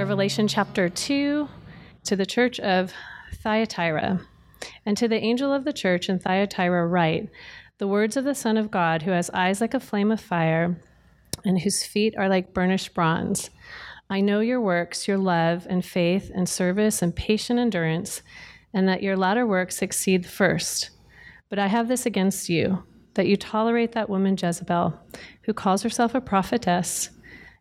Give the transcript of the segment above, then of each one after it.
Revelation chapter 2 to the church of Thyatira. And to the angel of the church in Thyatira, write the words of the Son of God, who has eyes like a flame of fire and whose feet are like burnished bronze. I know your works, your love and faith and service and patient endurance, and that your latter works exceed the first. But I have this against you, that you tolerate that woman Jezebel, who calls herself a prophetess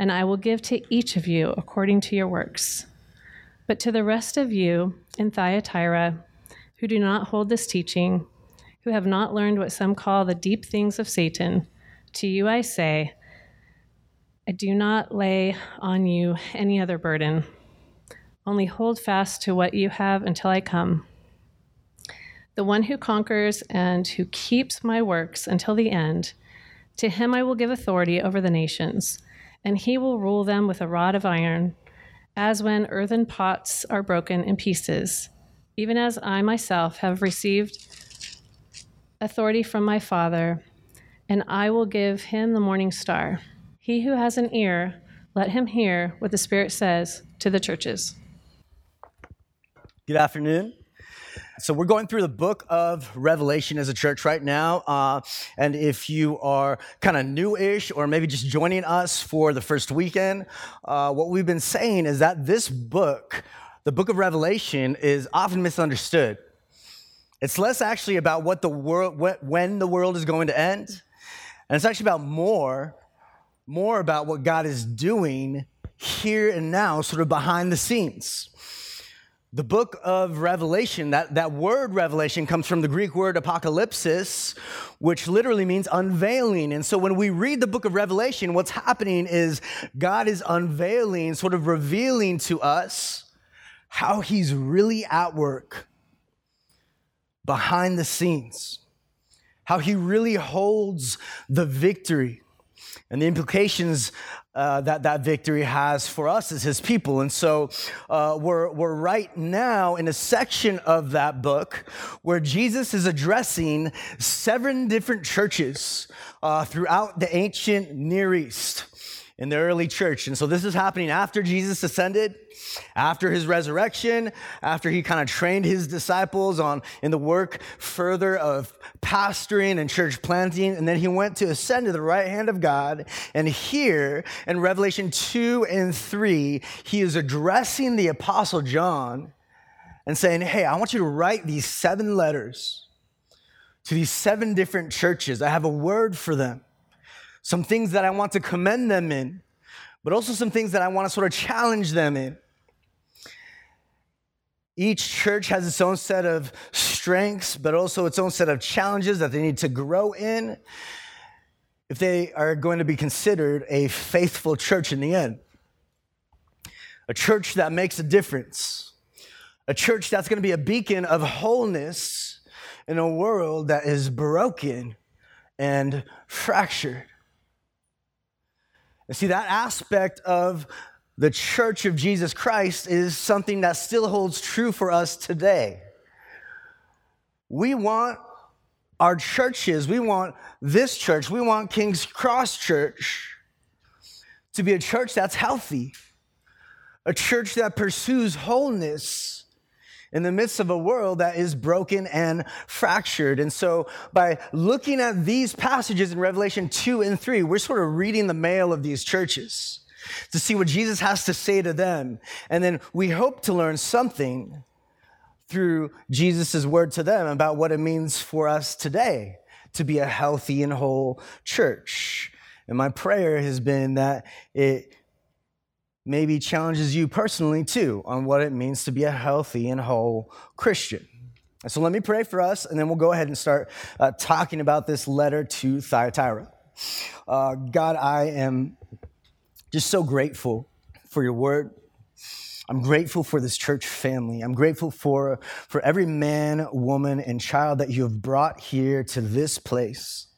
and I will give to each of you according to your works. But to the rest of you in Thyatira, who do not hold this teaching, who have not learned what some call the deep things of Satan, to you I say, I do not lay on you any other burden. Only hold fast to what you have until I come. The one who conquers and who keeps my works until the end, to him I will give authority over the nations, and he will rule them with a rod of iron, as when earthen pots are broken in pieces, even as I myself have received authority from my Father and I will give him the morning star. He who has an ear, let him hear what the Spirit says to the churches. Good afternoon. So, we're going through the book of Revelation as a church right now. Uh, and if you are kind of new ish or maybe just joining us for the first weekend, uh, what we've been saying is that this book, the book of Revelation, is often misunderstood. It's less actually about what the world, when the world is going to end and it's actually about more, more about what God is doing here and now, sort of behind the scenes. The book of Revelation, that, that word revelation comes from the Greek word apocalypsis, which literally means unveiling. And so when we read the book of Revelation, what's happening is God is unveiling, sort of revealing to us how he's really at work behind the scenes how he really holds the victory and the implications uh, that that victory has for us as his people. And so uh, we're, we're right now in a section of that book where Jesus is addressing seven different churches uh, throughout the ancient Near East in the early church. And so this is happening after Jesus ascended, after his resurrection, after he kind of trained his disciples on in the work further of pastoring and church planting. And then he went to ascend to the right hand of God. And here in Revelation 2 and 3, he is addressing the apostle John and saying, Hey, I want you to write these seven letters to these seven different churches. I have a word for them some things that I want to commend them in, but also some things that I want to sort of challenge them in. Each church has its own set of strengths, but also its own set of challenges that they need to grow in if they are going to be considered a faithful church in the end. A church that makes a difference. A church that's going to be a beacon of wholeness in a world that is broken and fractured. And see, that aspect of the church of Jesus Christ is something that still holds true for us today. We want our churches, we want this church, we want King's Cross Church to be a church that's healthy, a church that pursues wholeness in the midst of a world that is broken and fractured. And so, by looking at these passages in Revelation 2 and 3, we're sort of reading the mail of these churches to see what Jesus has to say to them. And then we hope to learn something through Jesus' word to them about what it means for us today to be a healthy and whole church. And my prayer has been that it maybe challenges you personally too on what it means to be a healthy and whole Christian. So let me pray for us, and then we'll go ahead and start uh, talking about this letter to Thyatira. Uh, God, I am just so grateful for your word. I'm grateful for this church family. I'm grateful for, for every man, woman, and child that you have brought here to this place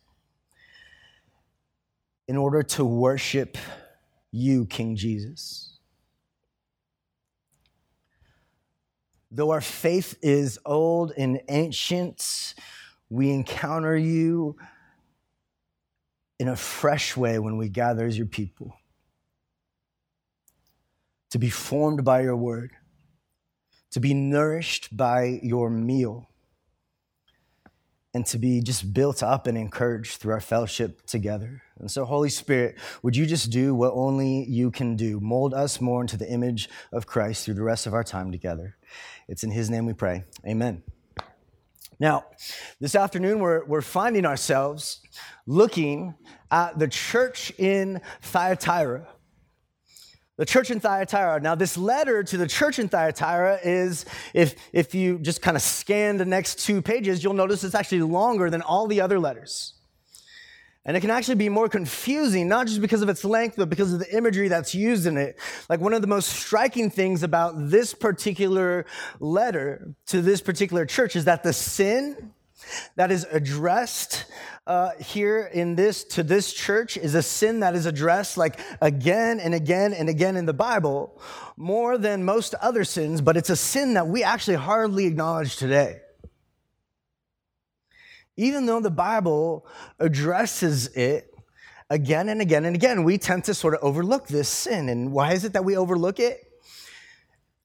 in order to worship you, King Jesus. Though our faith is old and ancient, we encounter you in a fresh way when we gather as your people to be formed by your word, to be nourished by your meal, and to be just built up and encouraged through our fellowship together. And so, Holy Spirit, would you just do what only you can do? Mold us more into the image of Christ through the rest of our time together. It's in His name we pray. Amen. Now, this afternoon, we're, we're finding ourselves looking at the church in Thyatira the church in Thyatira. Now, this letter to the church in Thyatira is, if, if you just kind of scan the next two pages, you'll notice it's actually longer than all the other letters. And it can actually be more confusing, not just because of its length, but because of the imagery that's used in it. Like one of the most striking things about this particular letter to this particular church is that the sin that is addressed uh, here in this to this church is a sin that is addressed like again and again and again in the Bible, more than most other sins, but it's a sin that we actually hardly acknowledge today. Even though the Bible addresses it again and again and again, we tend to sort of overlook this sin. And why is it that we overlook it?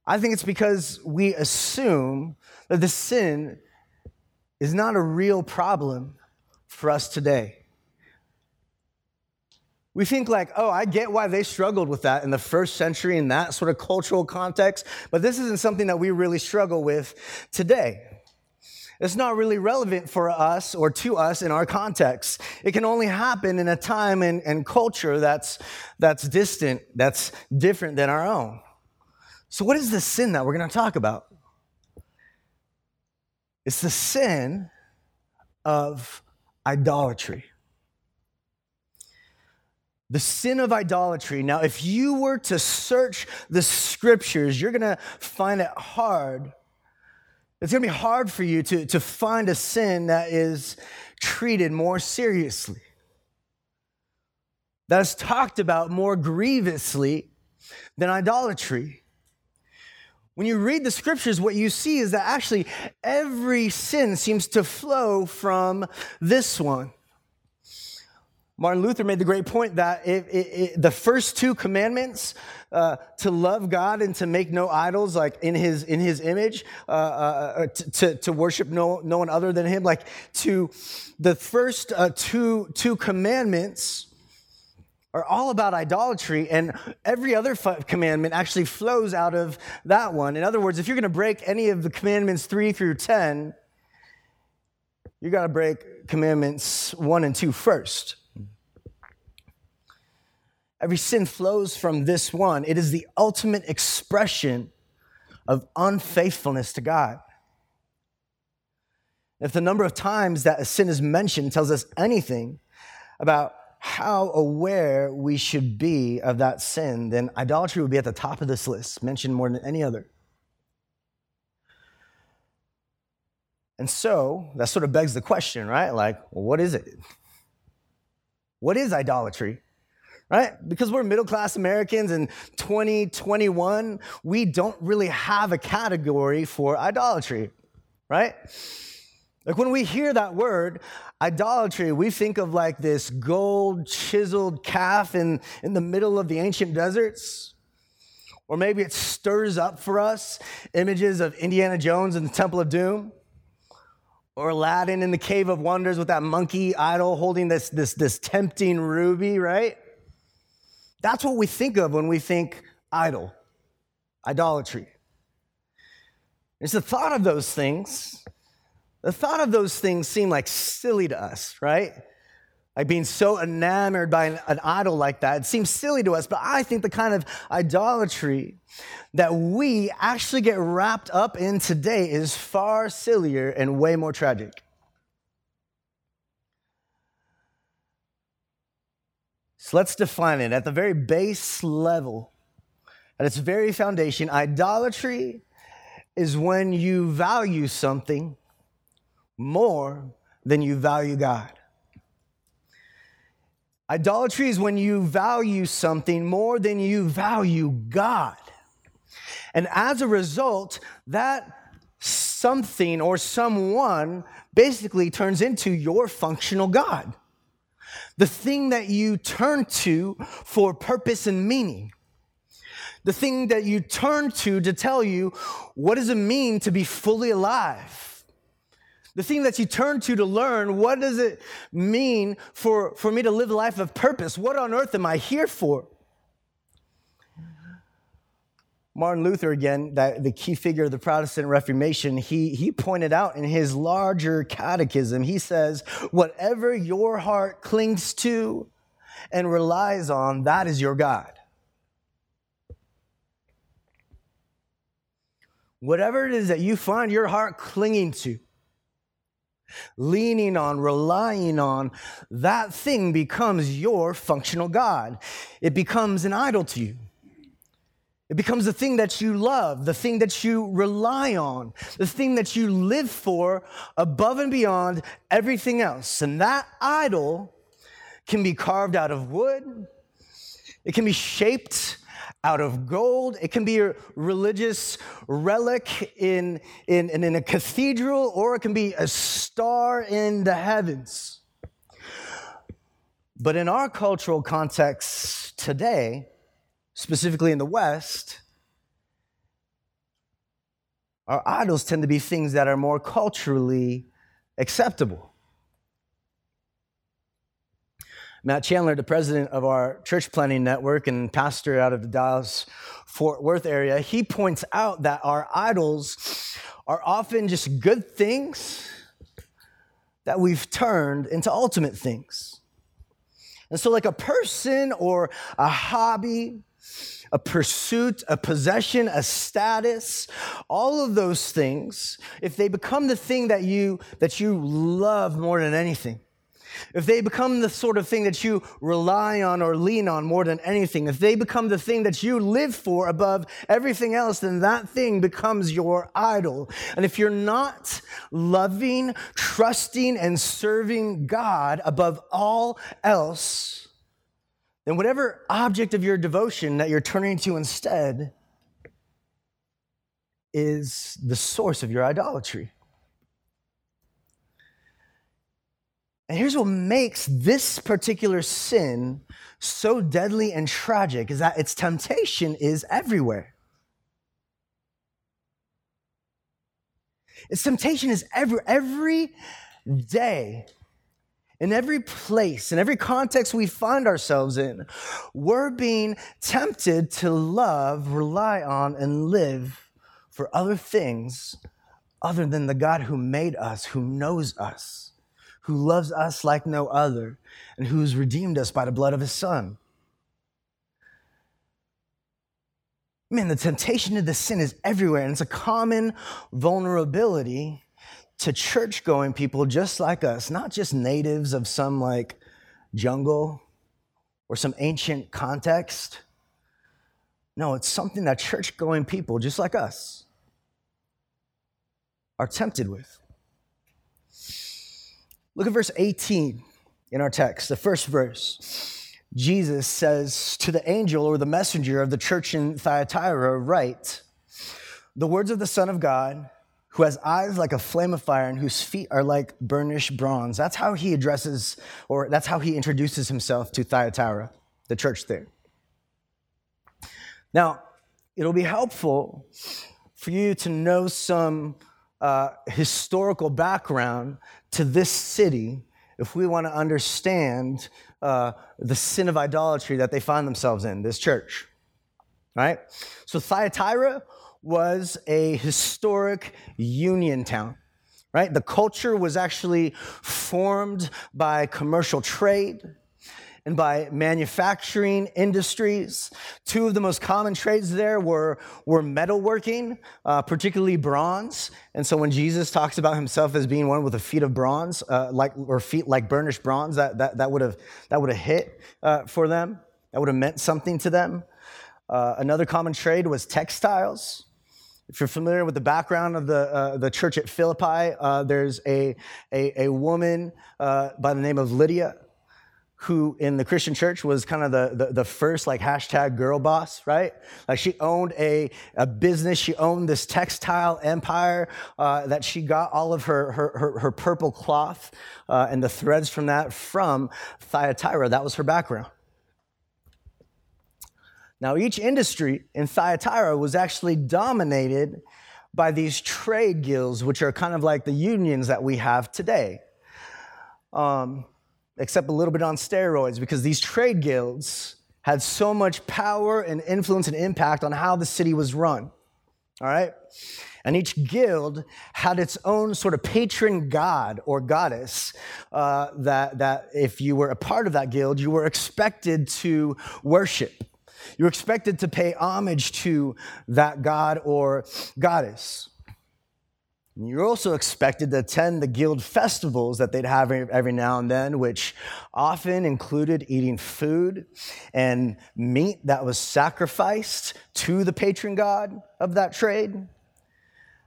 I think it's because we assume that the sin is not a real problem for us today. We think, like, oh, I get why they struggled with that in the first century in that sort of cultural context, but this isn't something that we really struggle with today. It's not really relevant for us or to us in our context. It can only happen in a time and, and culture that's, that's distant, that's different than our own. So, what is the sin that we're going to talk about? It's the sin of idolatry. The sin of idolatry. Now, if you were to search the scriptures, you're going to find it hard. It's going to be hard for you to, to find a sin that is treated more seriously, that is talked about more grievously than idolatry. When you read the scriptures, what you see is that actually every sin seems to flow from this one. Martin Luther made the great point that it, it, it, the first two commandments, uh, to love God and to make no idols, like in His in His image, uh, uh, uh to, to worship no no one other than Him, like to the first uh, two two commandments are all about idolatry, and every other commandment actually flows out of that one. In other words, if you're going to break any of the commandments 3 through 10, you got to break commandments 1 and two first. Every sin flows from this one. It is the ultimate expression of unfaithfulness to God. If the number of times that a sin is mentioned tells us anything about how aware we should be of that sin, then idolatry would be at the top of this list, mentioned more than any other. And so that sort of begs the question, right? Like, well, what is it? What is idolatry? Right? Because we're middle class Americans in 2021, we don't really have a category for idolatry, right? Like when we hear that word, idolatry, we think of like this gold chiseled calf in, in the middle of the ancient deserts. Or maybe it stirs up for us images of Indiana Jones and the Temple of Doom. Or Aladdin in the Cave of Wonders with that monkey idol holding this, this, this tempting ruby, right? That's what we think of when we think idol, idolatry. It's the thought of those things the thought of those things seem like silly to us, right? Like being so enamored by an, an, idol like that. It seems silly to us, but I think the kind of idolatry that we actually get wrapped up in today is far sillier and way more tragic. So let's define it. At the very base level, at its very foundation, idolatry is when you value something more than you value God. Idolatry is when you value something more than you value God. And as a result, that something or someone basically turns into your functional God. The thing that you turn to for purpose and meaning. The thing that you turn to to tell you what does it mean to be fully alive? The thing that you turn to to learn what does it mean for, for me to live a life of purpose? What on earth am I here for? Martin Luther, again, that the key figure of the Protestant Reformation, he, he pointed out in his larger catechism, he says, whatever your heart clings to and relies on, that is your God. Whatever it is that you find your heart clinging to, leaning on, relying on, that thing becomes your functional God. It becomes an idol to you. It becomes the thing that you love, the thing that you rely on, the thing that you live for above and beyond everything else. And that idol can be carved out of wood, it can be shaped out of gold, it can be a religious relic in, in, in a cathedral, or it can be a star in the heavens. But in our cultural context today, specifically in the West, our idols tend to be things that are more culturally acceptable. Matt Chandler, the president of our church planning network and pastor out of the Dallas Fort Worth area, he points out that our idols are often just good things that we've turned into ultimate things. And so, like a person or a hobby a pursuit, a possession, a status, all of those things, if they become the thing that you that you love more than anything, if they become the sort of thing that you rely on or lean on more than anything, if they become the thing that you live for above everything else, then that thing becomes your idol. And if you're not loving, trusting, and serving God above all else, then whatever object of your devotion that you're turning to instead is the source of your idolatry. And here's what makes this particular sin so deadly and tragic is that its temptation is everywhere. Its temptation is every, every day in every place, in every context we find ourselves in, we're being tempted to love, rely on, and live for other things other than the God who made us, who knows us, who loves us like no other, and who's redeemed us by the blood of his Son. Man, the temptation of the sin is everywhere, and it's a common vulnerability to church going people just like us, not just natives of some like jungle or some ancient context. No, it's something that church going people just like us are tempted with. Look at verse 18 in our text, the first verse. Jesus says to the angel or the messenger of the church in Thyatira, Write, the words of the Son of God who has eyes like a flame of fire and whose feet are like burnished bronze. That's how he addresses, or that's how he introduces himself to Thyatira, the church there. Now, it'll be helpful for you to know some uh, historical background to this city if we want to understand uh, the sin of idolatry that they find themselves in, this church. Right? So, Thyatira was a historic union town, right? The culture was actually formed by commercial trade and by manufacturing industries. Two of the most common trades there were, were metalworking, uh, particularly bronze. And so when Jesus talks about himself as being one with a feet of bronze, uh, like, or feet like burnished bronze, that, that, that would have that would have hit uh, for them. That would have meant something to them. Uh, another common trade was textiles. If you're familiar with the background of the, uh, the church at Philippi, uh, there's a, a, a woman uh, by the name of Lydia who in the Christian church was kind of the, the, the, first like hashtag girl boss, right? Like she owned a, a business, she owned this textile empire uh, that she got all of her, her, her, her purple cloth uh, and the threads from that from Thyatira. That was her background. Now, each industry in Thyatira was actually dominated by these trade guilds, which are kind of like the unions that we have today. Um, except a little bit on steroids, because these trade guilds had so much power and influence and impact on how the city was run. All right? And each guild had its own sort of patron god or goddess uh, that, that, if you were a part of that guild, you were expected to worship. You were expected to pay homage to that god or goddess. You're also expected to attend the guild festivals that they'd have every now and then, which often included eating food and meat that was sacrificed to the patron god of that trade.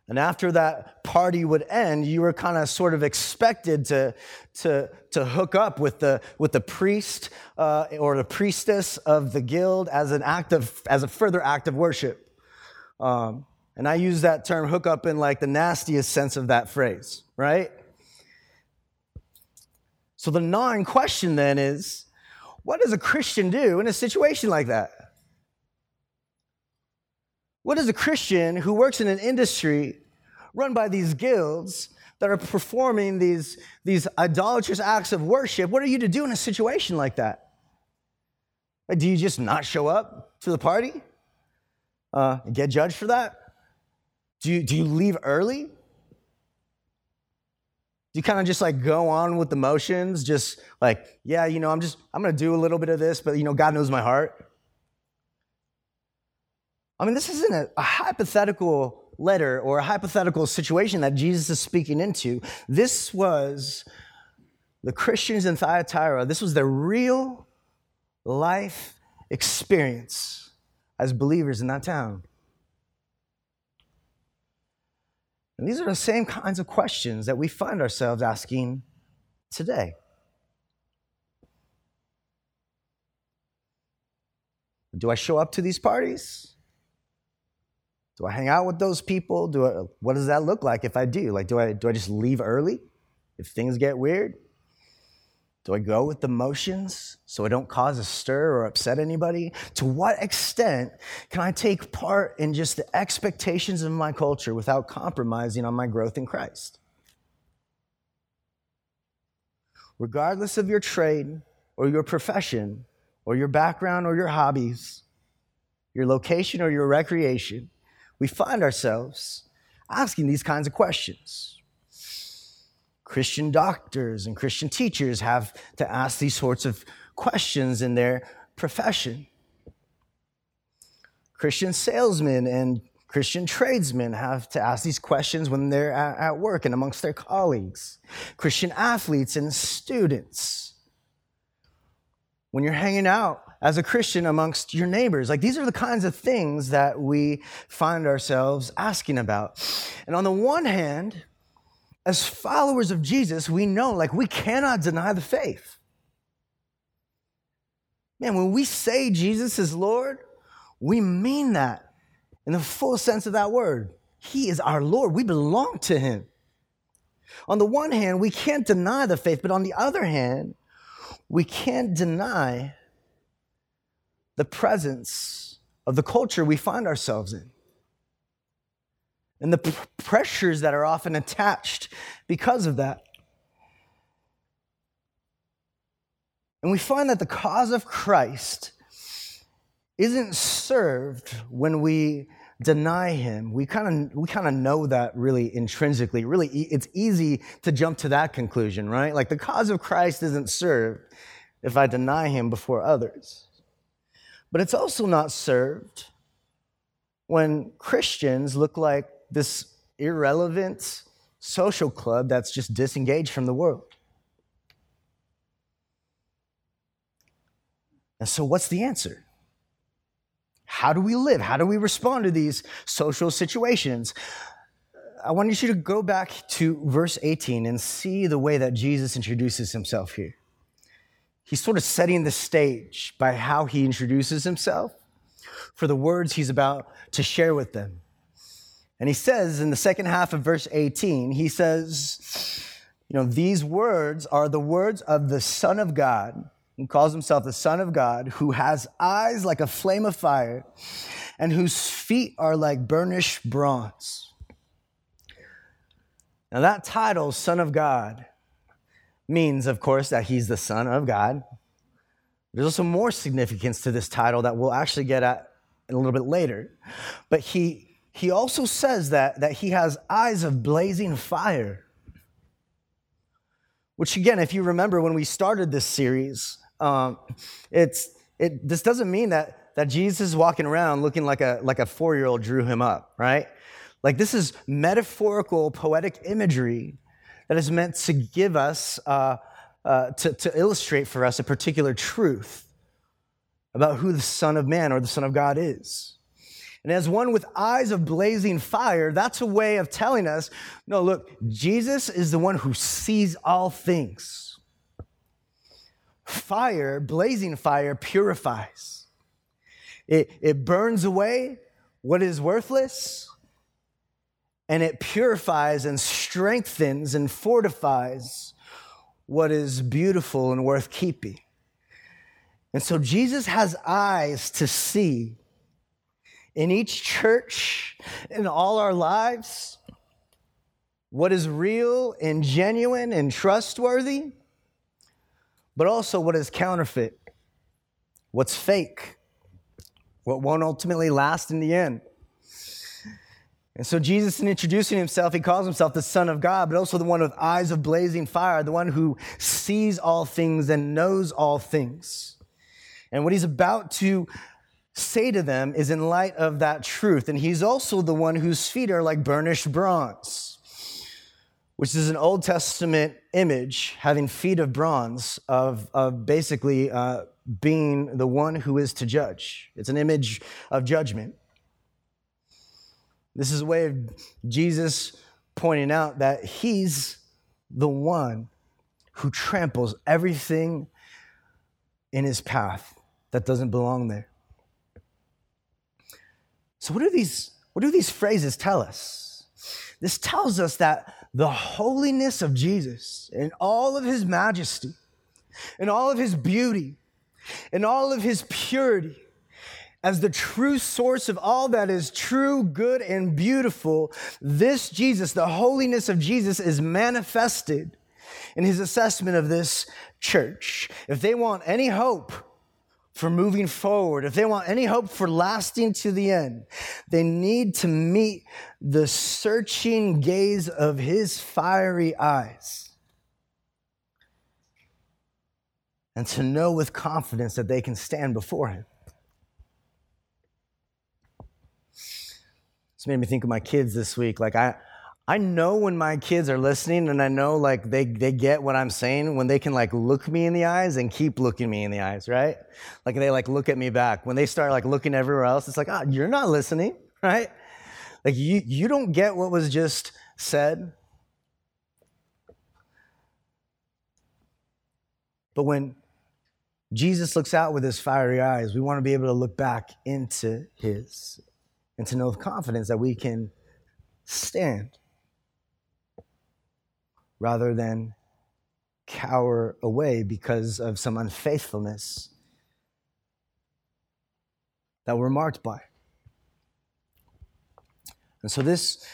And after that party would end, you were kind of sort of expected to, to, to hook up with the, with the priest uh, or the priestess of the guild as an act of, as a further act of worship. Um, and I use that term hookup in like the nastiest sense of that phrase, right? So the gnawing question then is what does a Christian do in a situation like that? What does a Christian who works in an industry run by these guilds that are performing these, these idolatrous acts of worship, what are you to do in a situation like that? Do you just not show up to the party? Uh, get judged for that? Do you, do you leave early? Do you kind of just like go on with the motions? Just like, yeah, you know, I'm just, I'm going to do a little bit of this, but you know, God knows my heart. I mean, this isn't a, a hypothetical letter or a hypothetical situation that Jesus is speaking into. This was the Christians in Thyatira, this was their real life experience as believers in that town. And these are the same kinds of questions that we find ourselves asking today. Do I show up to these parties? Do I hang out with those people? Do I, what does that look like if I do? Like, do I, do I just leave early if things get weird? Do I go with the motions so I don't cause a stir or upset anybody? To what extent can I take part in just the expectations of my culture without compromising on my growth in Christ? Regardless of your trade or your profession or your background or your hobbies, your location or your recreation, we find ourselves asking these kinds of questions. Christian doctors and Christian teachers have to ask these sorts of questions in their profession. Christian salesmen and Christian tradesmen have to ask these questions when they're at work and amongst their colleagues. Christian athletes and students. When you're hanging out as a Christian amongst your neighbors. Like these are the kinds of things that we find ourselves asking about. And on the one hand, as followers of Jesus, we know like we cannot deny the faith. Man, when we say Jesus is Lord, we mean that in the full sense of that word. He is our Lord. We belong to him. On the one hand, we can't deny the faith, but on the other hand, we can't deny the presence of the culture we find ourselves in and the p- pressures that are often attached because of that. And we find that the cause of Christ isn't served when we deny him. We kind of we kind of know that really intrinsically. Really it's easy to jump to that conclusion, right? Like the cause of Christ isn't served if I deny him before others. But it's also not served when Christians look like this irrelevant social club that's just disengaged from the world. And so, what's the answer? how do we live? How do we respond to these social situations? I want you to go back to verse 18 and see the way that Jesus introduces himself here. He's sort of setting the stage by how he introduces himself for the words he's about to share with them. And he says in the second half of verse 18, he says, You know, these words are the words of the Son of God, who calls himself the Son of God, who has eyes like a flame of fire and whose feet are like burnished bronze. Now, that title, Son of God, means, of course, that he's the Son of God. There's also more significance to this title that we'll actually get at a little bit later. But he, he also says that, that he has eyes of blazing fire. Which, again, if you remember when we started this series, um, it's, it, this doesn't mean that, that Jesus is walking around looking like a, like a four year old drew him up, right? Like, this is metaphorical, poetic imagery that is meant to give us, uh, uh, to, to illustrate for us a particular truth about who the Son of Man or the Son of God is. And as one with eyes of blazing fire, that's a way of telling us no, look, Jesus is the one who sees all things. Fire, blazing fire, purifies, it, it burns away what is worthless and it purifies and strengthens and fortifies what is beautiful and worth keeping. And so Jesus has eyes to see in each church, in all our lives, what is real and genuine and trustworthy, but also what is counterfeit, what's fake, what won't ultimately last in the end. And so, Jesus, in introducing himself, he calls himself the Son of God, but also the one with eyes of blazing fire, the one who sees all things and knows all things. And what he's about to say to them is in light of that truth. And he's also the one whose feet are like burnished bronze, which is an Old Testament image having feet of bronze of, of basically uh, being the one who is to judge. It's an image of judgment. This is a way of Jesus pointing out that he's the one who tramples everything in his path that doesn't belong there. So what do these what do these phrases tell us? This tells us that the holiness of Jesus and all of his majesty and all of his beauty and all of his purity as the true source of all that is true, good, and beautiful, this Jesus, the holiness of Jesus, is manifested in his assessment of this church. If they want any hope for moving forward, if they want any hope for lasting to the end, they need to meet the searching gaze of his fiery eyes. And to know with confidence that they can stand before him. This made me think of my kids this week. Like I, I know when my kids are listening, and I know like they they get what I'm saying when they can like look me in the eyes and keep looking me in the eyes, right? Like they like look at me back. When they start like looking everywhere else, it's like, ah, oh, you're not listening, right? Like you you don't get what was just said. But when Jesus looks out with his fiery eyes, we want to be able to look back into his and to know with confidence that we can stand rather than cower away because of some unfaithfulness that we're marked by. And so this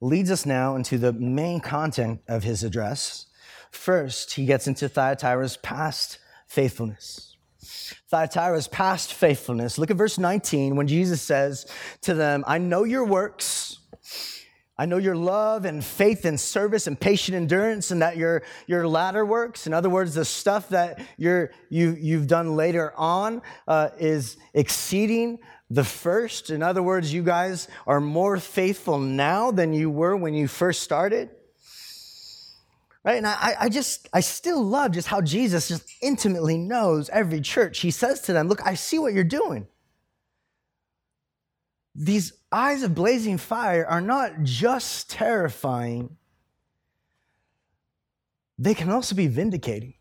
leads us now into the main content of his address. First, he gets into Thyatira's past faithfulness. Thyatira's past faithfulness. Look at verse 19 when Jesus says to them, I know your works. I know your love and faith and service and patient endurance and that your, your latter works, in other words, the stuff that you're, you, you've done later on uh, is exceeding the first. In other words, you guys are more faithful now than you were when you first started. Right? And I, I just, I still love just how Jesus just intimately knows every church. He says to them, Look, I see what you're doing. these eyes of blazing fire are not just terrifying, they can also be vindicating.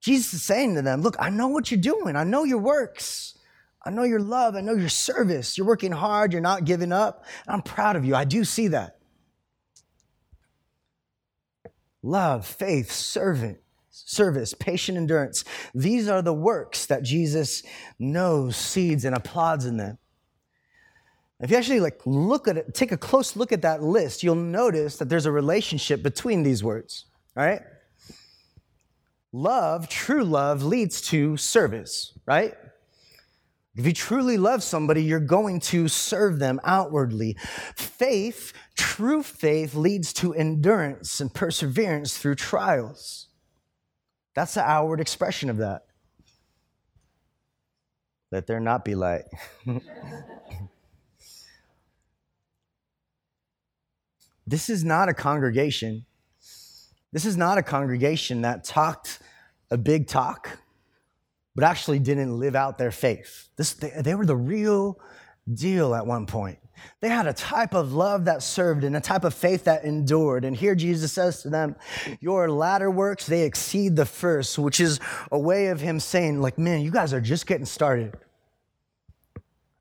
Jesus is saying to them, Look, I know what you're doing. I know your works. I know your love. I know your service. You're working hard. You're not giving up. I'm proud of you. I do see that. Love, faith, servant, service, patient endurance. These are the works that Jesus knows, seeds, and applauds in them. If you actually like look at it, take a close look at that list, you'll notice that there's a relationship between these words. All right? Love, true love, leads to service, right? If you truly love somebody, you're going to serve them outwardly. Faith, true faith, leads to endurance and perseverance through trials. That's the outward expression of that. Let there not be light. this is not a congregation. This is not a congregation that talked a big talk but actually didn't live out their faith. This, they, they were the real deal at one point. They had a type of love that served and a type of faith that endured. And here Jesus says to them, Your latter works, they exceed the first, which is a way of him saying, like, man, you guys are just getting started.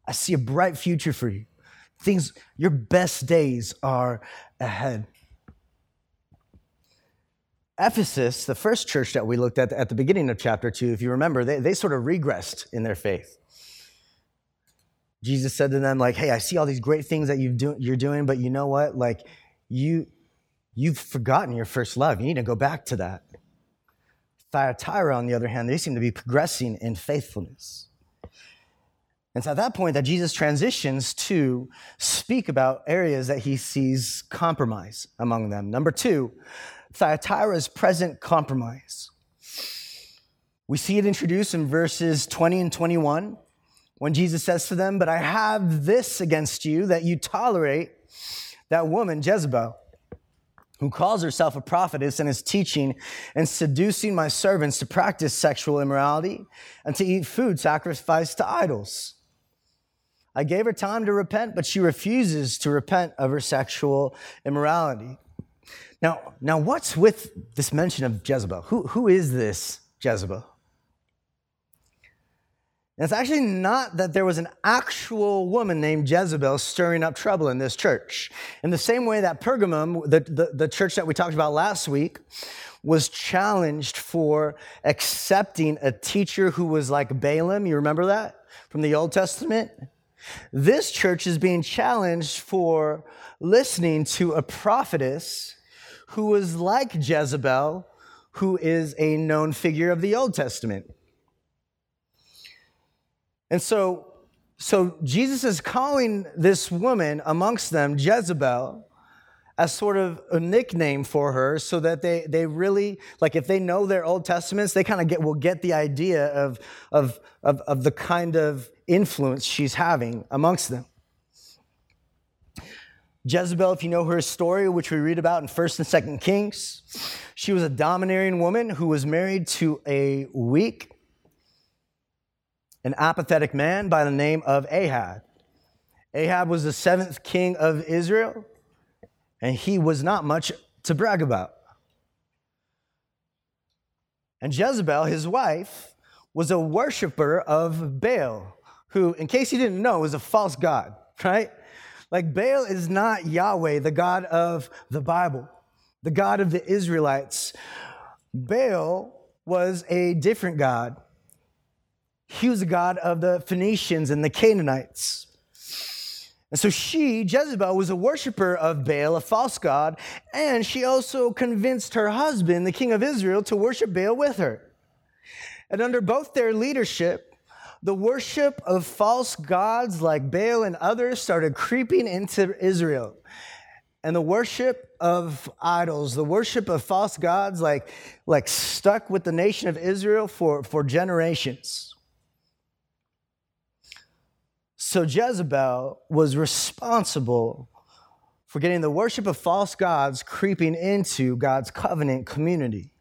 I see a bright future for you. Things, your best days are ahead. Ephesus, the first church that we looked at at the beginning of chapter 2, if you remember, they, they sort of regressed in their faith. Jesus said to them, like, hey, I see all these great things that you've do, you're doing, but you know what? Like, you, you've forgotten your first love. You need to go back to that. Thyatira, on the other hand, they seem to be progressing in faithfulness. And so at that point that Jesus transitions to speak about areas that he sees compromise among them. Number two, Thyatira's present compromise. We see it introduced in verses 20 and 21 when Jesus says to them, But I have this against you that you tolerate that woman, Jezebel, who calls herself a prophetess and is teaching and seducing my servants to practice sexual immorality and to eat food sacrificed to idols. I gave her time to repent, but she refuses to repent of her sexual immorality. Now, now what's with this mention of Jezebel? Who, who is this Jezebel? And it's actually not that there was an actual woman named Jezebel stirring up trouble in this church. In the same way that Pergamum, the, the, the church that we talked about last week, was challenged for accepting a teacher who was like Balaam. You remember that from the Old Testament? This church is being challenged for listening to a prophetess who was like Jezebel, who is a known figure of the Old Testament. And so, so Jesus is calling this woman amongst them Jezebel as sort of a nickname for her so that they, they really like if they know their old testaments they kind of get will get the idea of, of, of, of the kind of influence she's having amongst them Jezebel, if you know her story, which we read about in 1st and 2nd Kings, she was a domineering woman who was married to a weak an apathetic man by the name of Ahab. Ahab was the seventh king of Israel, and he was not much to brag about. And Jezebel, his wife, was a worshiper of Baal, who, in case you didn't know, is a false god, right? Like Baal is not Yahweh, the God of the Bible, the God of the Israelites. Baal was a different God. He was a God of the Phoenicians and the Canaanites. And so she, Jezebel, was a worshiper of Baal, a false god, and she also convinced her husband, the king of Israel, to worship Baal with her. And under both their leadership, the worship of false gods like Baal and others started creeping into Israel. And the worship of idols, the worship of false gods, like, like stuck with the nation of Israel for, for generations. So Jezebel was responsible for getting the worship of false gods creeping into God's covenant community.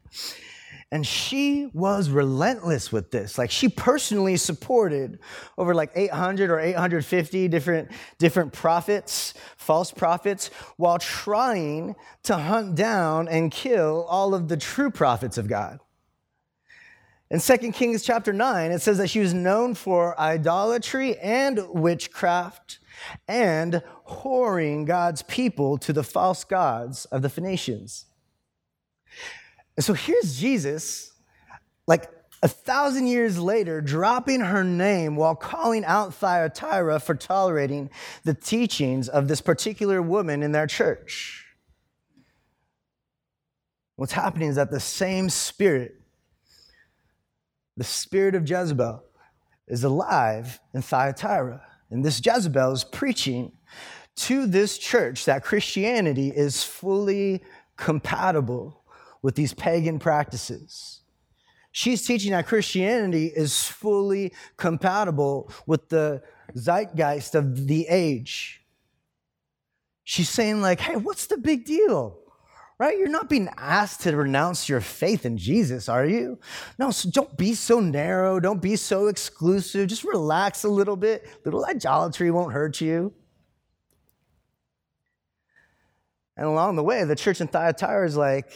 And she was relentless with this. Like she personally supported over like 800 or 850 different, different prophets, false prophets, while trying to hunt down and kill all of the true prophets of God. In 2 Kings chapter 9, it says that she was known for idolatry and witchcraft and whoring God's people to the false gods of the Phoenicians. And so here's Jesus, like a thousand years later, dropping her name while calling out Thyatira for tolerating the teachings of this particular woman in their church. What's happening is that the same spirit, the spirit of Jezebel, is alive in Thyatira. And this Jezebel is preaching to this church that Christianity is fully compatible with these pagan practices. She's teaching that Christianity is fully compatible with the zeitgeist of the age. She's saying, like, hey, what's the big deal? Right? You're not being asked to renounce your faith in Jesus, are you? No, so don't be so narrow. Don't be so exclusive. Just relax a little bit. Little idolatry won't hurt you. And along the way, the church in Thyatira is like,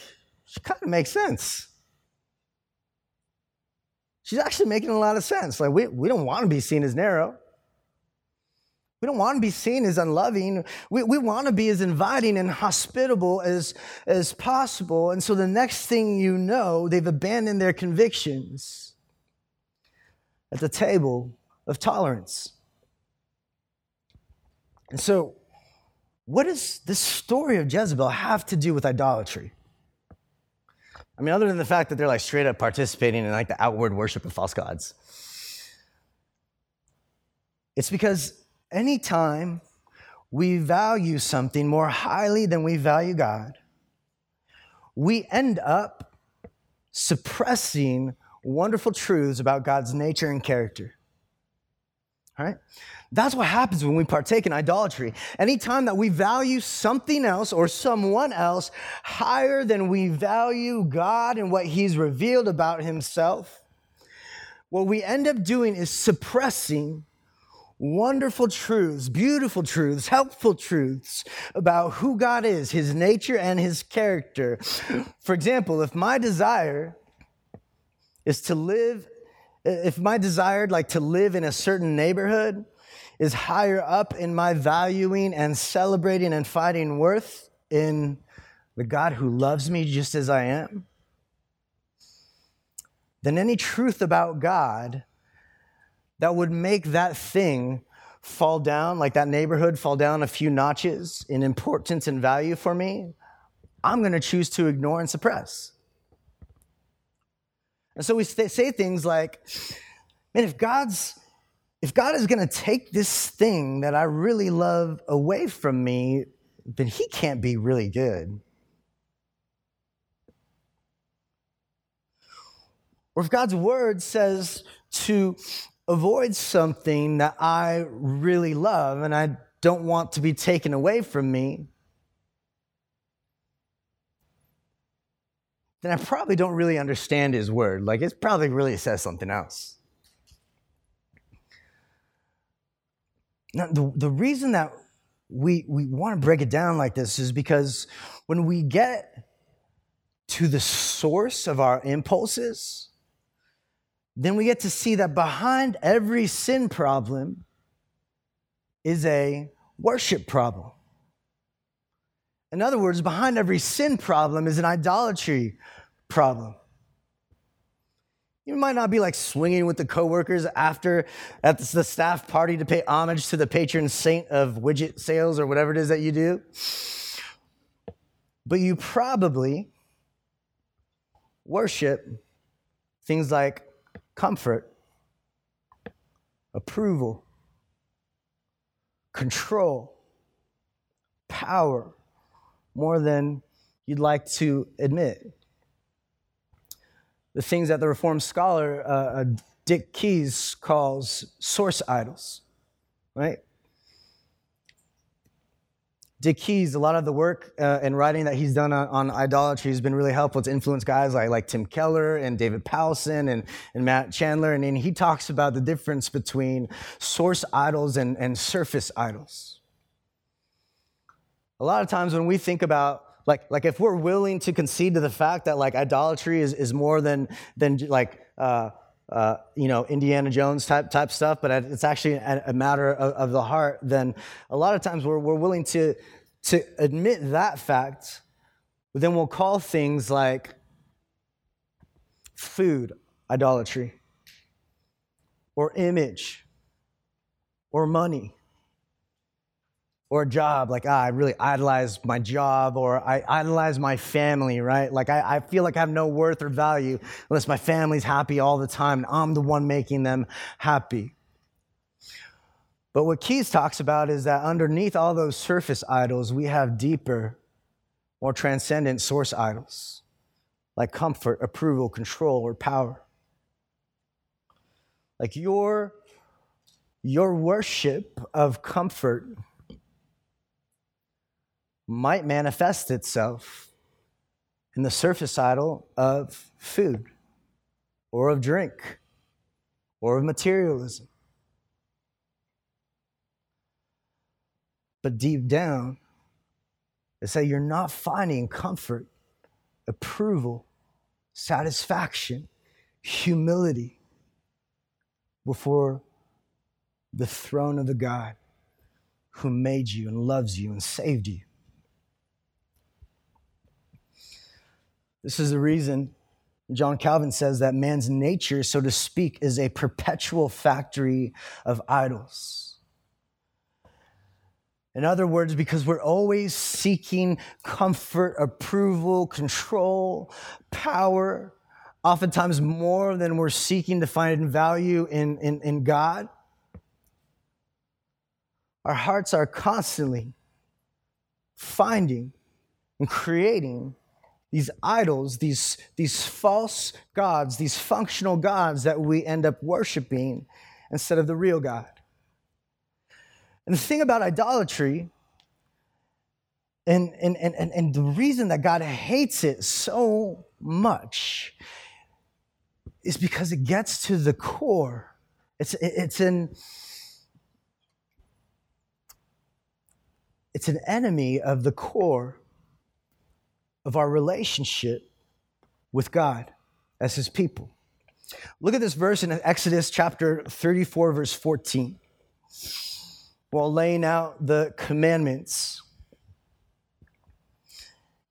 she kind of makes sense. She's actually making a lot of sense. Like, we, we don't want to be seen as narrow. We don't want to be seen as unloving. We, we want to be as inviting and hospitable as, as possible. And so the next thing you know, they've abandoned their convictions at the table of tolerance. And so, what does this story of Jezebel have to do with idolatry? I mean, other than the fact that they're like straight up participating in like the outward worship of false gods. It's because anytime we value something more highly than we value God, we end up suppressing wonderful truths about God's nature and character. That's what happens when we partake in idolatry. Anytime that we value something else or someone else higher than we value God and what He's revealed about Himself, what we end up doing is suppressing wonderful truths, beautiful truths, helpful truths about who God is, His nature, and His character. For example, if my desire is to live, if my desire, like to live in a certain neighborhood, is higher up in my valuing and celebrating and finding worth in the God who loves me just as I am, then any truth about God that would make that thing fall down, like that neighborhood fall down a few notches in importance and value for me, I'm going to choose to ignore and suppress. And so we say things like, man, if God's if God is going to take this thing that I really love away from me, then He can't be really good. Or if God's word says to avoid something that I really love and I don't want to be taken away from me, then I probably don't really understand His word. Like it probably really says something else. Now, the, the reason that we, we want to break it down like this is because when we get to the source of our impulses, then we get to see that behind every sin problem is a worship problem. In other words, behind every sin problem is an idolatry problem. You might not be like swinging with the coworkers after at the staff party to pay homage to the patron saint of widget sales or whatever it is that you do. But you probably worship things like comfort, approval, control, power more than you'd like to admit the things that the Reformed scholar uh, uh, Dick Keyes calls source idols, right? Dick Keyes, a lot of the work uh, and writing that he's done on, on, idolatry has been really helpful. It's influenced guys like, like Tim Keller and David Powlison and, and Matt Chandler. And, and he talks about the difference between source idols and, and surface idols. A lot of times when we think about like, like if we're willing to concede to the fact that like idolatry is, is more than, than like, uh, uh, you know, Indiana Jones type type stuff, but it's actually a, a matter of, of, the heart. Then a lot of times we're, we're willing to to admit that fact, but then we'll call things like food idolatry, or image, or money or a job, like, ah, I really idolize my job or I idolize my family, right? Like, I, I, feel like I have no worth or value unless my family's happy all the time and I'm the one making them happy. But what Keyes talks about is that underneath all those surface idols, we have deeper, more transcendent source idols like comfort, approval, control, or power. Like your, your worship of comfort might manifest itself in the surface idol of food or of drink or of materialism. But deep down, they say you're not finding comfort, approval, satisfaction, humility before the throne of the God who made you and loves you and saved you. This is the reason John Calvin says that man's nature, so to speak, is a perpetual factory of idols. In other words, because we're always seeking comfort, approval, control, power, oftentimes more than we're seeking to find value in, in, in God. Our hearts are constantly finding and creating these idols, these, these false gods, these functional gods that we end up worshiping instead of the real God. And the thing about idolatry, and, and, and, and the reason that God hates it so much is because it gets to the core. It's, it's, an, it's an enemy of the core of our relationship with God as his people. Look at this verse in Exodus chapter 34, verse 14. While laying out the commandments,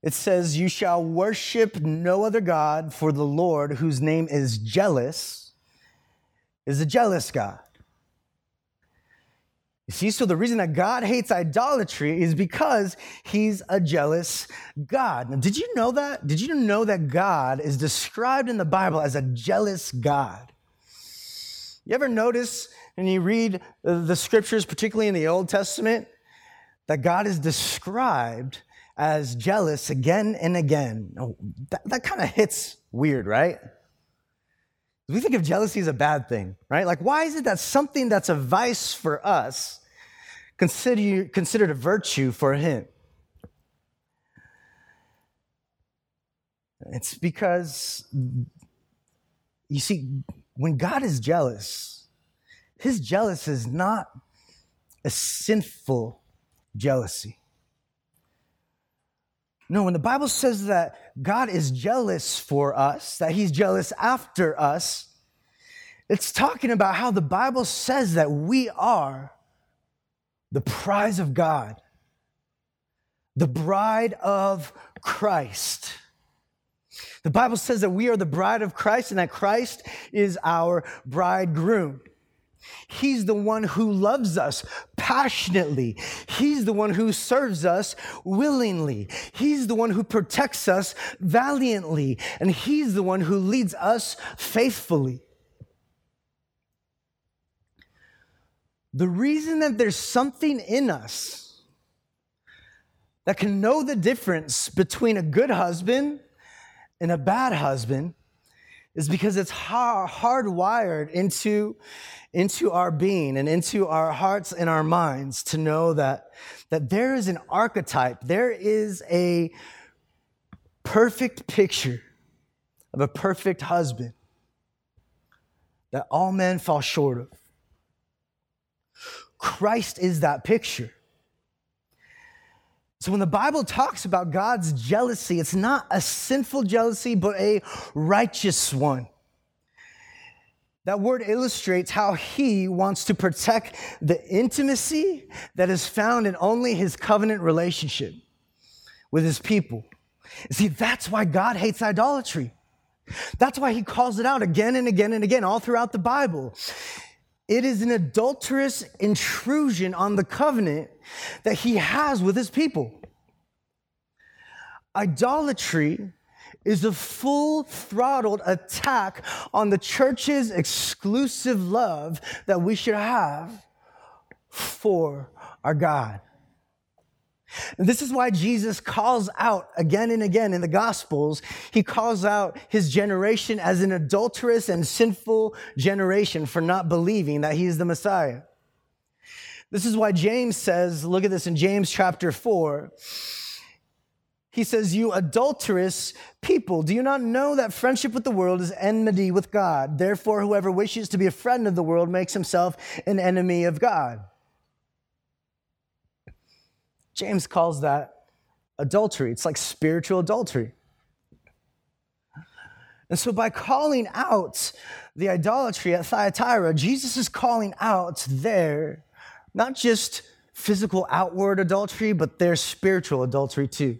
it says, You shall worship no other God, for the Lord, whose name is jealous, is a jealous God. You see, so the reason that God hates idolatry is because he's a jealous God. Now, did you know that? Did you know that God is described in the Bible as a jealous God? You ever notice when you read the scriptures, particularly in the Old Testament, that God is described as jealous again and again? Oh, that, that kind of hits weird, right? We think of jealousy as a bad thing, right? Like, why is it that something that's a vice for us consider, considered a virtue for him. It's because, you see, when God is jealous, his jealousy is not a sinful jealousy. No, when the Bible says that God is jealous for us, that he's jealous after us, it's talking about how the Bible says that we are the prize of God, the bride of Christ. The Bible says that we are the bride of Christ and that Christ is our bridegroom. He's the one who loves us passionately. He's the one who serves us willingly. He's the one who protects us valiantly. And He's the one who leads us faithfully. The reason that there's something in us that can know the difference between a good husband and a bad husband is because it's hardwired into, into our being and into our hearts and our minds to know that, that there is an archetype, there is a perfect picture of a perfect husband that all men fall short of. Christ is that picture. So when the Bible talks about God's jealousy, it's not a sinful jealousy, but a righteous one. That word illustrates how he wants to protect the intimacy that is found in only his covenant relationship with his people. See, that's why God hates idolatry. That's why he calls it out again and again and again all throughout the Bible. It is an adulterous intrusion on the covenant that he has with his people. Idolatry is a full throttled attack on the church's exclusive love that we should have for our God. This is why Jesus calls out again and again in the Gospels, he calls out his generation as an adulterous and sinful generation for not believing that he is the Messiah. This is why James says, look at this in James chapter 4. He says, You adulterous people, do you not know that friendship with the world is enmity with God? Therefore, whoever wishes to be a friend of the world makes himself an enemy of God. James calls that adultery. It's like spiritual adultery. And so, by calling out the idolatry at Thyatira, Jesus is calling out their not just physical outward adultery, but their spiritual adultery too.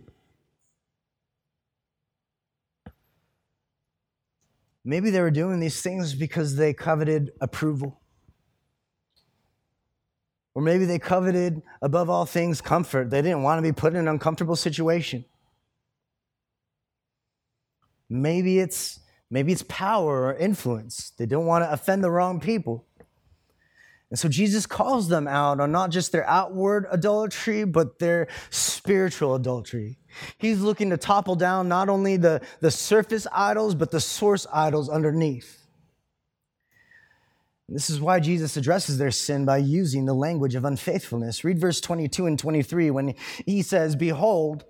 Maybe they were doing these things because they coveted approval. Or maybe they coveted, above all things, comfort. They didn't want to be put in an uncomfortable situation. Maybe it's, maybe it's power or influence. They don't want to offend the wrong people. And so Jesus calls them out on not just their outward adultery, but their spiritual adultery. He's looking to topple down not only the, the surface idols, but the source idols underneath. This is why Jesus addresses their sin by using the language of unfaithfulness. Read verse 22 and 23 when he says, Behold,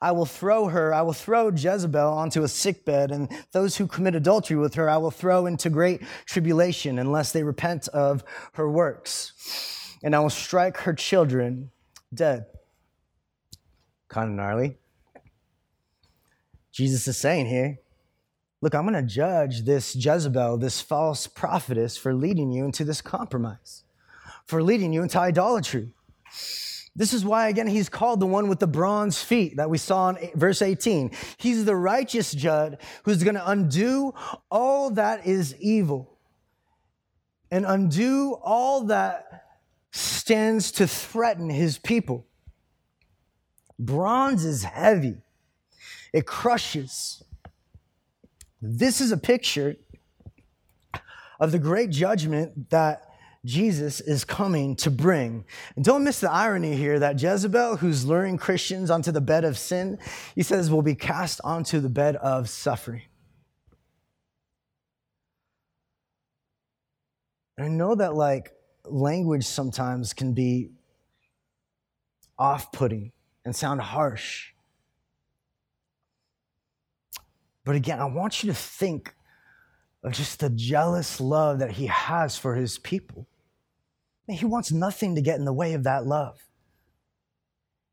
I will throw her, I will throw Jezebel onto a sickbed, and those who commit adultery with her I will throw into great tribulation unless they repent of her works. And I will strike her children dead. Kind of gnarly. Jesus is saying here, Look, I'm going to judge this Jezebel, this false prophetess, for leading you into this compromise, for leading you into idolatry. This is why, again, he's called the one with the bronze feet that we saw in verse 18. He's the righteous judge who's going to undo all that is evil and undo all that stands to threaten his people. Bronze is heavy, it crushes. This is a picture of the great judgment that Jesus is coming to bring. And don't miss the irony here that Jezebel, who's luring Christians onto the bed of sin, he says will be cast onto the bed of suffering. I know that like language sometimes can be off putting and sound harsh. But again, I want you to think of just the jealous love that he has for his people. he wants nothing to get in the way of that love.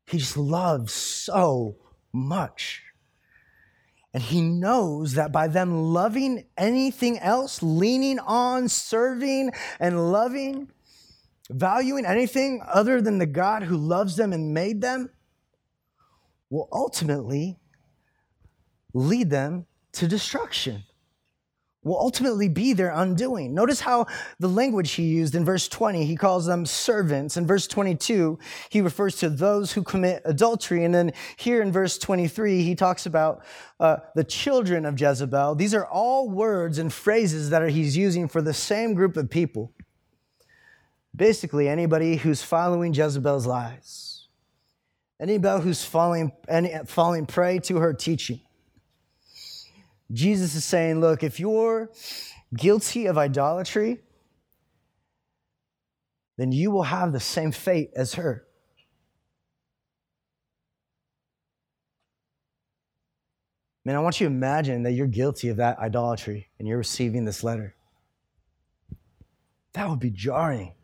He just loves so much. And he knows that by them loving anything else, leaning on, serving, and loving, valuing anything other than the God who loves them and made them, will ultimately lead them to destruction, will ultimately be their undoing. Notice how the language he used in verse 20, he calls them servants. In verse 22, he refers to those who commit adultery. And then here in verse 23, he talks about uh, the children of Jezebel. These are all words and phrases that are, he's using for the same group of people. Basically, anybody who's following Jezebel's lies, anybody who's falling, any, falling prey to her teaching. Jesus is saying, look, if you're guilty of idolatry, then you will have the same fate as her. Man, I want you to imagine that you're guilty of that idolatry and you're receiving this letter. That would be jarring.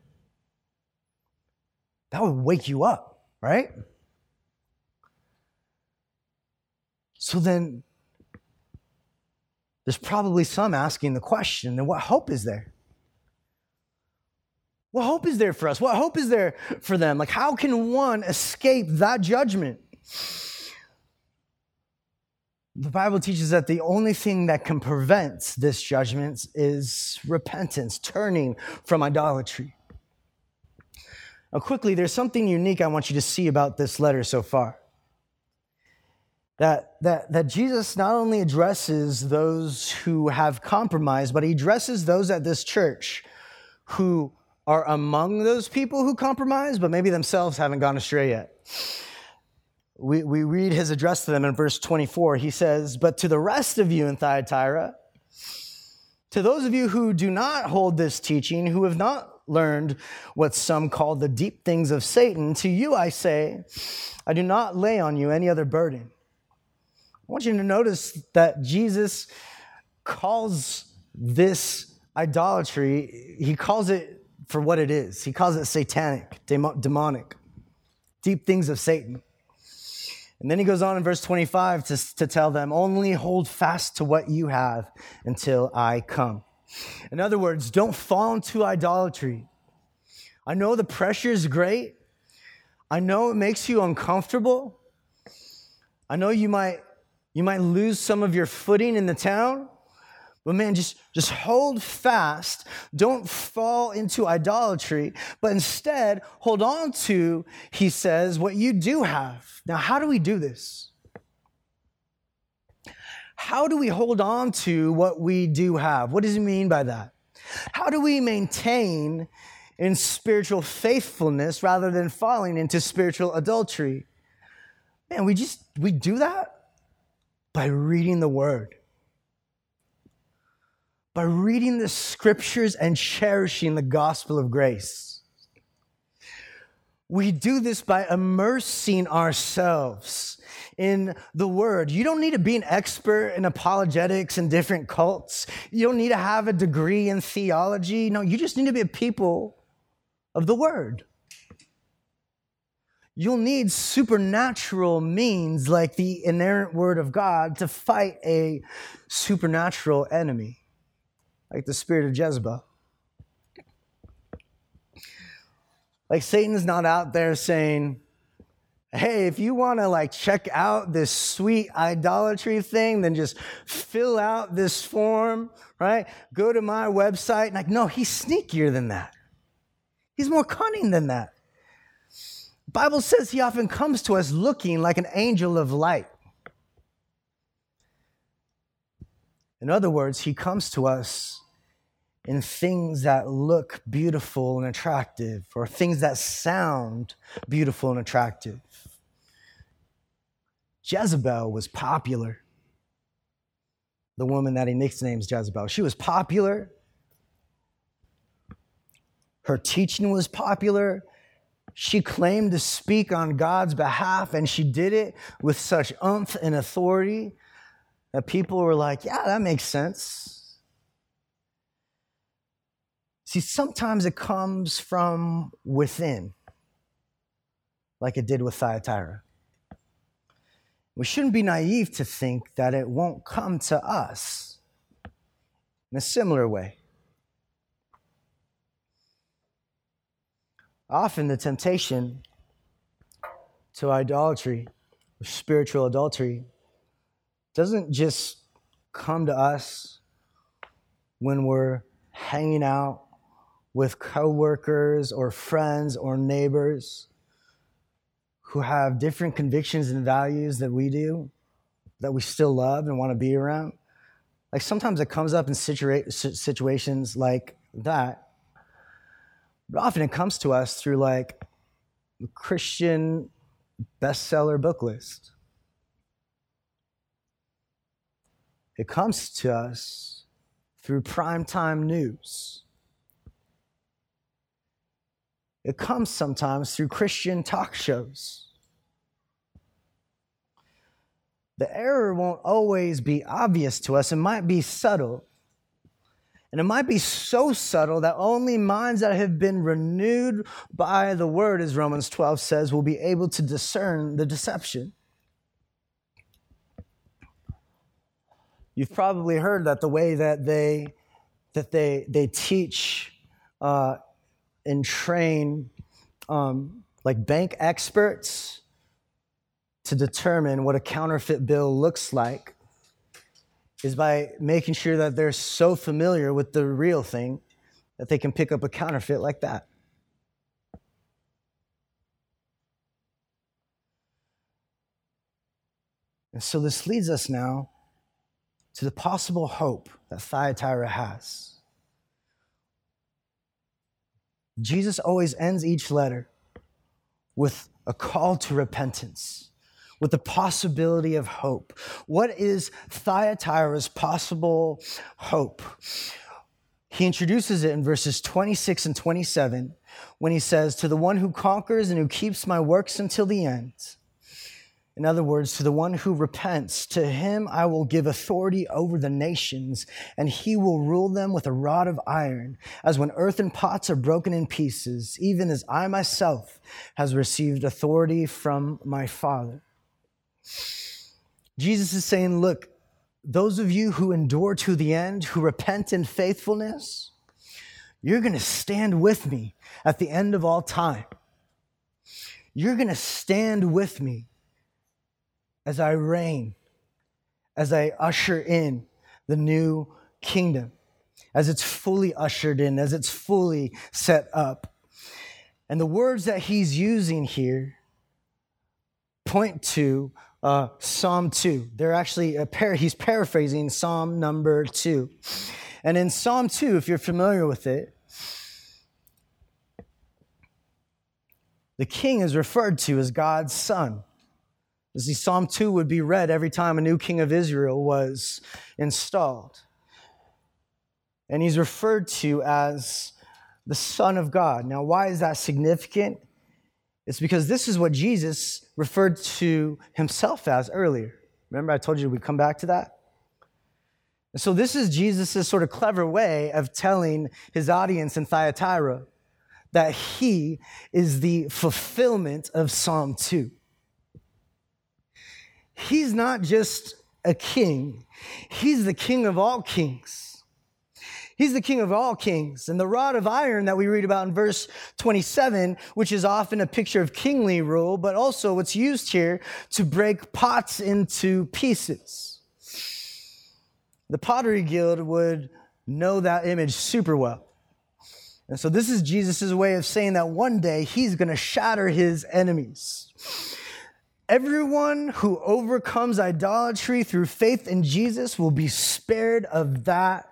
That would wake you up, right? So then, there's probably some asking the question then what hope is there? What hope is there for us? What hope is there for them? Like, how can one escape that judgment? The Bible teaches that the only thing that can prevent this judgment is repentance, turning from idolatry. Now, quickly, there's something unique I want you to see about this letter so far. That, that, that Jesus not only addresses those who have compromised, but he addresses those at this church who are among those people who compromise, but maybe themselves haven't gone astray yet we, we read his address to them in verse 24. He says, But to the rest of you in Thyatira, to those of you who do not hold this teaching, who have not learned what some call the deep things of Satan, to you I say, I do not lay on you any other burden. Want you to notice that Jesus calls this idolatry, he calls it for what it is. He calls it satanic, demonic, deep things of Satan. And then he goes on in verse 25 to, to tell them, only hold fast to what you have until I come. In other words, don't fall into idolatry. I know the pressure is great. I know it makes you uncomfortable. I know you might, you might lose some of your footing in the town. But man, just, just hold fast. Don't fall into idolatry, but instead hold on to, he says, what you do have. Now, how do we do this? How do we hold on to what we do have? What does he mean by that? How do we maintain in spiritual faithfulness rather than falling into spiritual adultery? Man, we just we do that by reading the word by reading the scriptures and cherishing the gospel of grace. We do this by immersing ourselves in the word. You don't need to be an expert in apologetics and different cults. You don't need to have a degree in theology. No, you just need to be a people of the word. You'll need supernatural means like the inerrant word of God to fight a supernatural enemy like the spirit of Jezebel. Like Satan's not out there saying, hey, if you want to like check out this sweet idolatry thing, then just fill out this form, right? Go to my website. Like, no, he's sneakier than that. He's more cunning than that. Bible says he often comes to us looking like an angel of light. In other words, he comes to us in things that look beautiful and attractive or things that sound beautiful and attractive. Jezebel was popular. The woman that he nicknames Jezebel. She was popular. Her teaching was popular. She claimed to speak on God's behalf, and she did it with such umph and authority that people were like, Yeah, that makes sense. See, sometimes it comes from within, like it did with Thyatira. We shouldn't be naive to think that it won't come to us in a similar way. Often the temptation to idolatry, spiritual adultery, doesn't just come to us when we're hanging out with coworkers or friends or neighbors who have different convictions and values that we do, that we still love and want to be around. Like sometimes it comes up in situa- situations like that, but often it comes to us through like a Christian bestseller book list. it comes to us through primetime news. It comes sometimes through Christian talk shows. The error won't always be obvious to us, it might be subtle. And it might be so subtle that only minds that have been renewed by the word, as Romans 12 says, will be able to discern the deception. You've probably heard that the way that they that they they teach uh, and train um, like bank experts to determine what a counterfeit bill looks like is by making sure that they're so familiar with the real thing that they can pick up a counterfeit like that. And so this leads us now to the possible hope that Thyatira has. Jesus always ends each letter with a call to repentance with the possibility of hope. What is Thyatira's possible hope? He introduces it in verses 26 and 27 when he says, To the one who conquers and who keeps my works until the end. In other words, to the one who repents, to him I will give authority over the nations, and he will rule them with a rod of iron, as when earthen pots are broken in pieces, even as I myself has received authority from my Father. Jesus is saying, Look, those of you who endure to the end, who repent in faithfulness, you're going to stand with me at the end of all time. You're going to stand with me as I reign, as I usher in the new kingdom, as it's fully ushered in, as it's fully set up. And the words that he's using here point to uh, Psalm 2. They're actually, par- he's paraphrasing Psalm number 2. And in Psalm 2, if you're familiar with it, the king is referred to as God's son. You see, Psalm 2 would be read every time a new king of Israel was installed. And he's referred to as the Son of God. Now, why is that significant? It's because this is what Jesus referred to himself as earlier. Remember, I told you we'd come back to that? So, this is Jesus' sort of clever way of telling his audience in Thyatira that he is the fulfillment of Psalm 2. He's not just a king, he's the king of all kings. He's the king of all kings. And the rod of iron that we read about in verse 27, which is often a picture of kingly rule, but also what's used here to break pots into pieces. The Pottery Guild would know that image super well. And so this is Jesus' way of saying that one day he's going to shatter his enemies. Everyone who overcomes idolatry through faith in Jesus will be spared of that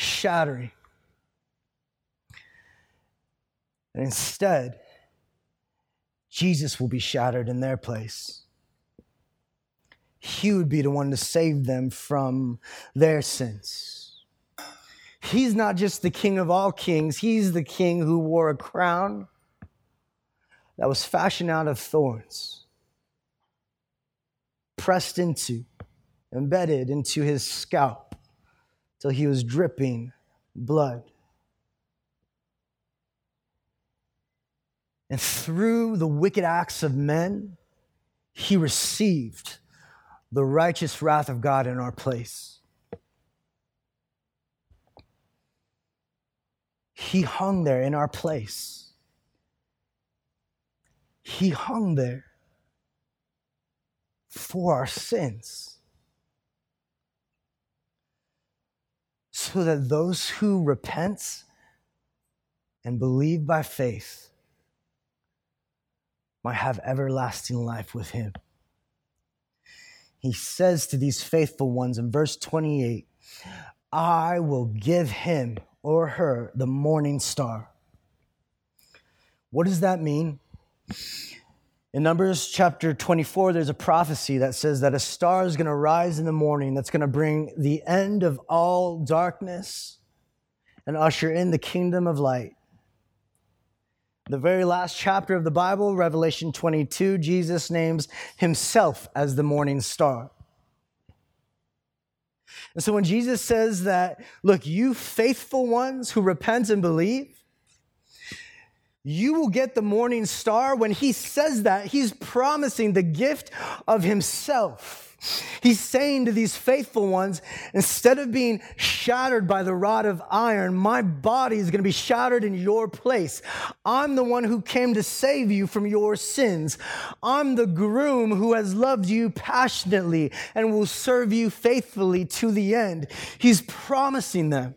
shattering. And instead, Jesus will be shattered in their place. He would be the one to save them from their sins. He's not just the king of all kings, he's the king who wore a crown that was fashioned out of thorns, pressed into, embedded into his scalp till he was dripping blood. And through the wicked acts of men, he received the righteous wrath of God in our place. He hung there in our place. He hung there for our sins. So that those who repent and believe by faith might have everlasting life with him. He says to these faithful ones in verse 28 I will give him or her the morning star. What does that mean? In Numbers chapter 24, there's a prophecy that says that a star is going to rise in the morning that's going to bring the end of all darkness and usher in the kingdom of light. The very last chapter of the Bible, Revelation 22, Jesus names himself as the morning star. And so when Jesus says that, look, you faithful ones who repent and believe, you will get the morning star. When he says that, he's promising the gift of himself. He's saying to these faithful ones, instead of being shattered by the rod of iron, my body is going to be shattered in your place. I'm the one who came to save you from your sins. I'm the groom who has loved you passionately and will serve you faithfully to the end. He's promising them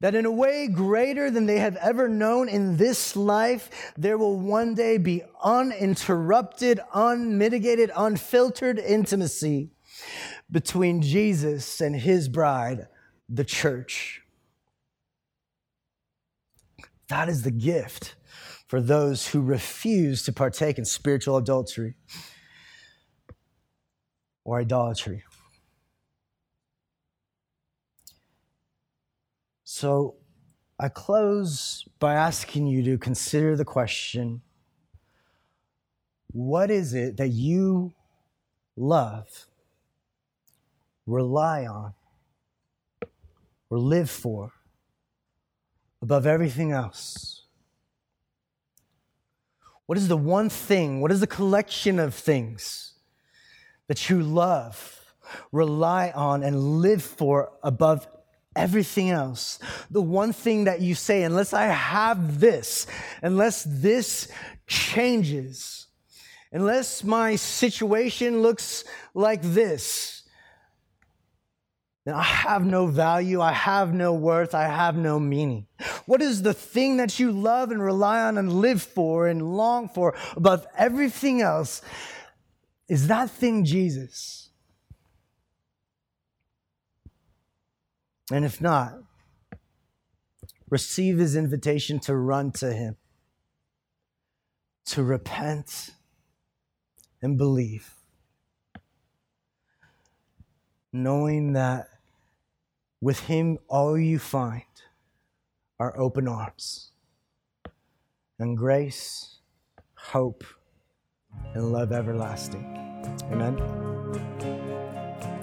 that in a way greater than they have ever known in this life, there will one day be uninterrupted, unmitigated, unfiltered intimacy between Jesus and his bride, the church. That is the gift for those who refuse to partake in spiritual adultery or idolatry. So I close by asking you to consider the question what is it that you love, rely on, or live for above everything else? What is the one thing, what is the collection of things that you love, rely on, and live for above everything else. The one thing that you say, unless I have this, unless this changes, unless my situation looks like this, then I have no value, I have no worth, I have no meaning. What is the thing that you love and rely on and live for and long for above everything else? Is that thing Jesus? And if not, receive his invitation to run to him, to repent and believe, knowing that with him all you find are open arms and grace, hope, and love everlasting. Amen.